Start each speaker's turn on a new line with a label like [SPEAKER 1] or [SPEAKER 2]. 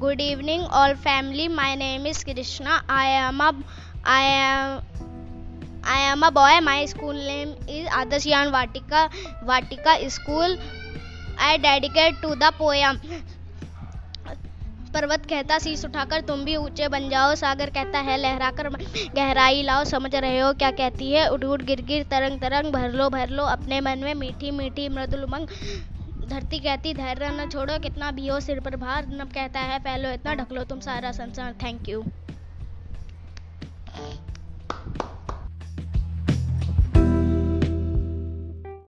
[SPEAKER 1] Good evening, all family. My name is Krishna. I am a I am I am a boy. My school name is Adasyan Vatika Vatika School. I dedicate to the poem. पर्वत कहता शीश उठाकर तुम भी ऊँचे बन जाओ सागर कहता है लहराकर गहराई लाओ समझ रहे हो क्या कहती है उठ उठ गिर गिर तरंग तरंग भर लो भर लो अपने मन में मीठी मीठी मृदुल उमंग धरती कहती, धैर्य न छोड़ो, कितना भी हो, सिर पर भार, न कहता है, फैलो, इतना ढक लो तुम सारा संसार थैंक यू